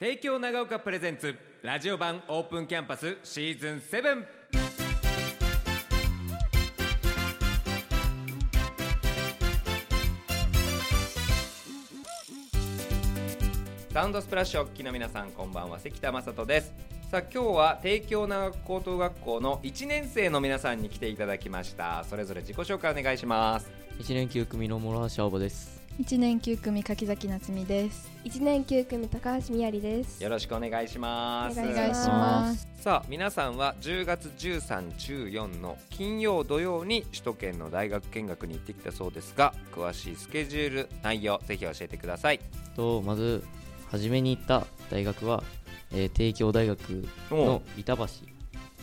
帝京長岡プレゼンツラジオ版オープンキャンパスシーズン7サウンドスプラッシュお聞きの皆さんこんばんは。関田正人です。さあ今日は帝京長岡高等学校の1年生の皆さんに来ていただきました。それぞれ自己紹介お願いします。1年9組の諸橋青葉です。1年9組柿崎夏美です。1年9組高橋みやりです。よろしくお願いします。お願お願いします。さあ皆さんは10月13、14の金曜土曜に首都圏の大学見学に行ってきたそうですが詳しいスケジュール内容ぜひ教えてください。とまず初めに行った大学は、えー帝京大学の板橋。あ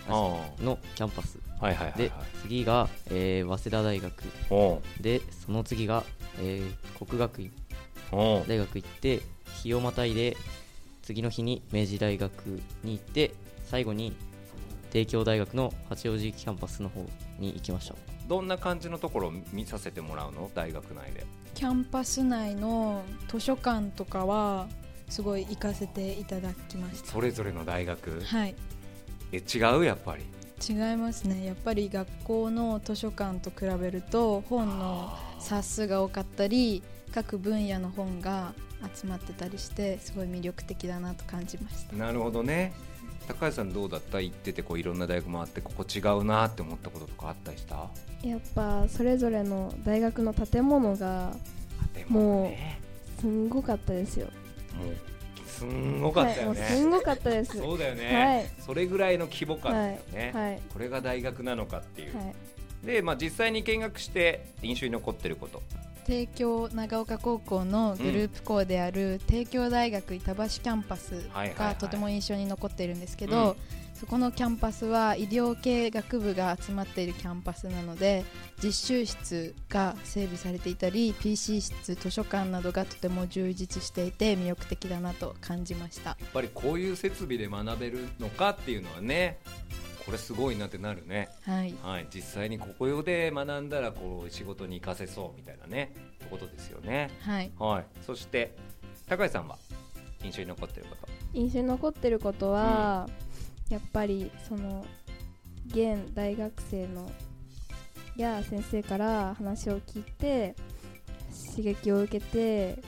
のキャンパス。で次が、えー早稲田大学。おでその次が、えー国学院。お大学行って日をまたいで次の日に明治大学に行って最後に帝京大学の八王子キャンパスの方に行きました。どんな感じのところを見させてもらうの？大学内で。キャンパス内の図書館とかはすごい行かせていただきました。それぞれの大学？はいえ違う？やっぱり。違いますね。やっぱり学校の図書館と比べると本の冊数が多かったり各分野の本が集まってたりしてすごい魅力的だなと感じました。なるほどね。高橋さんどうだった？行っててこういろんな大学回ってここ違うなって思ったこととかあったりした？やっぱそれぞれの大学の建物がでもねすんごかったですよ。もうすんごかったよはい、すんごかったです。そうだよね、はい。それぐらいの規模感だよね、はいこれが大学なのかっていう、はい。で、まあ、実際に見学して印象に残ってること。帝京長岡高校のグループ校である帝京大学板橋キャンパスはいはいはい。がとても印象に残っているんですけうん。ど、そこのキャンパスは医療系学部が集まっているキャンパスなので実習室が整備されていたり PC 室図書館などがとても充実していて魅力的だなと感じました。やっぱりこういう設備で学べるのかっていうのはねこれすごいなってなるね、はい。はい、実際にここで学んだらこう仕事に活かせそうみたいなねってことですよね、はい。はい、そして高橋さんは印象に残ってること。印象に残ってることは、やっぱりその現大学生のや先生から話を聞いて刺激を受けて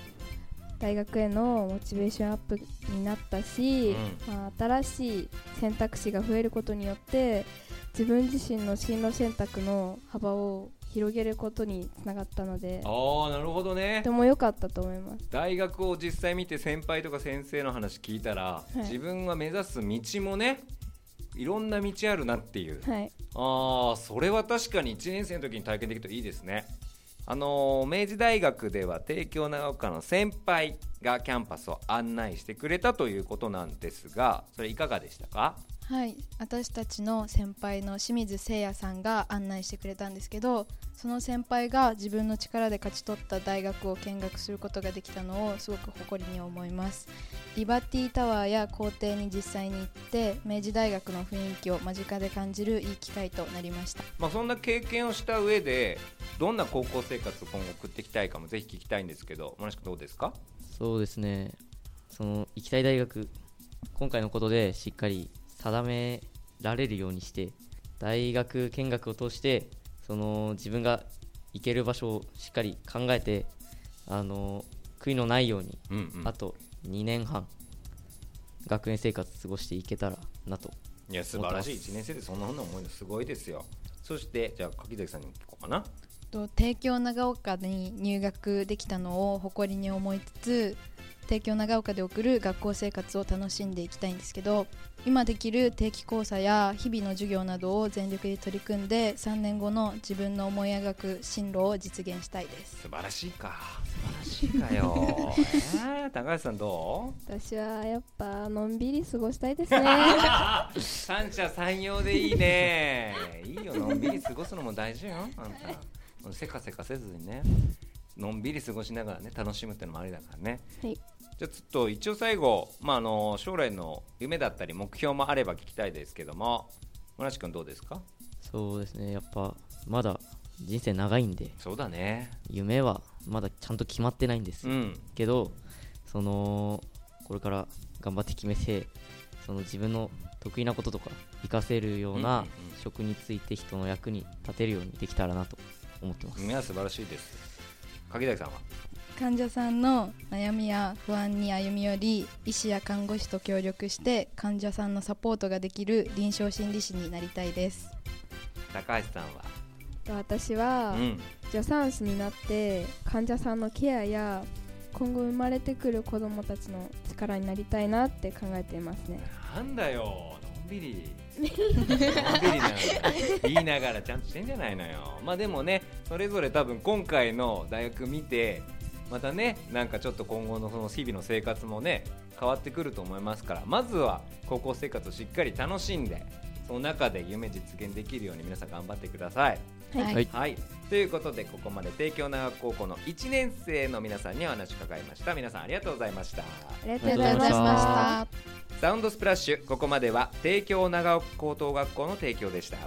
大学へのモチベーションアップになったし、まあ、新しい選択肢が増えることによって自分自身の進路選択の幅を広げることにつながったのでとああなるほどね。ても良かったと思います。大学を実際見て先輩とか先生の話聞いたら、い。自分が目指す道もねいろんな道あるなっていう。はい、ああそれは確かに1年生の時に体験できるといいですね。あのー明治大学では帝京長岡の先輩がキャンパスを案内してくれたということなんですがそれいかがでしたか？はい私たちの先輩の清水誠也さんが案内してくれたんですけどその先輩が自分の力で勝ち取った大学を見学することができたのをすごく誇りに思います。リバティタワーや校庭に実際に行って明治大学の雰囲気を間近で感じるいい機会となりました。まあ、そんな経験をした上でどんな高校生活を今後送っていきたいかもぜひ聞きたいんですけど村くどうですか？そうですね。その行きたい大学今回のことでしっかり定められるようにして大学見学を通してその自分が行ける場所をしっかり考えてあの悔いのないように、うんうん。あと2年半学園生活過ごしていけたらなといや素晴らしい。1年生でそんなふうな思いのすごいですよ。そしてじゃあ柿崎さんに聞こうかなと帝京長岡に入学できたのを誇りに思いつつ帝京長岡で送る学校生活を楽しんでいきたいんですけど今できる定期考査や日々の授業などを全力で取り組んで3年後の自分の思い描く進路を実現したいです。素晴らしいか。素晴らしいかよ、えー、高橋さんどう？私はやっぱのんびり過ごしたいですね。三者三様でいいね。いいよのんびり過ごすのも大事よあんたせかせかせずにねのんびり過ごしながらね楽しむってのもありだからね。はい。じゃあちょっと一応最後、まあ、あの将来の夢だったり目標もあれば聞きたいですけども村地君どうですか？そうですね。やっぱまだ人生長いんでそうだね。夢はまだちゃんと決まってないんです。よ、うん。けどそのこれから頑張って決めてその自分の得意なこととか活かせるようなん。職について人の役に立てるようにできたらなと思ってます。いや素晴らしいです。柿崎さんは？患者さんの悩みや不安に歩み寄り医師や看護師と協力して患者さんのサポートができる臨床心理士になりたいです。高橋さんは？私はうん。助産師になって患者さんのケアや今後生まれてくる子どもたちの力になりたいなって考えていますね。なんだよのんびり言いながらちゃんとしてんじゃないのよ。まあでもねそれぞれ多分今回の大学見てまたねなんかちょっと今後のその日々の生活もね変わってくると思いますからまずは高校生活をしっかり楽しんでその中で夢実現できるように皆さん頑張ってください。はい。はい。はい、ということでここまで帝京長学高校の1年生の皆さんにお話を伺いました。皆さんありがとうございました。ありがとうございましたサウンドスプラッシュここまでは帝京長岡高等学校の提供でした。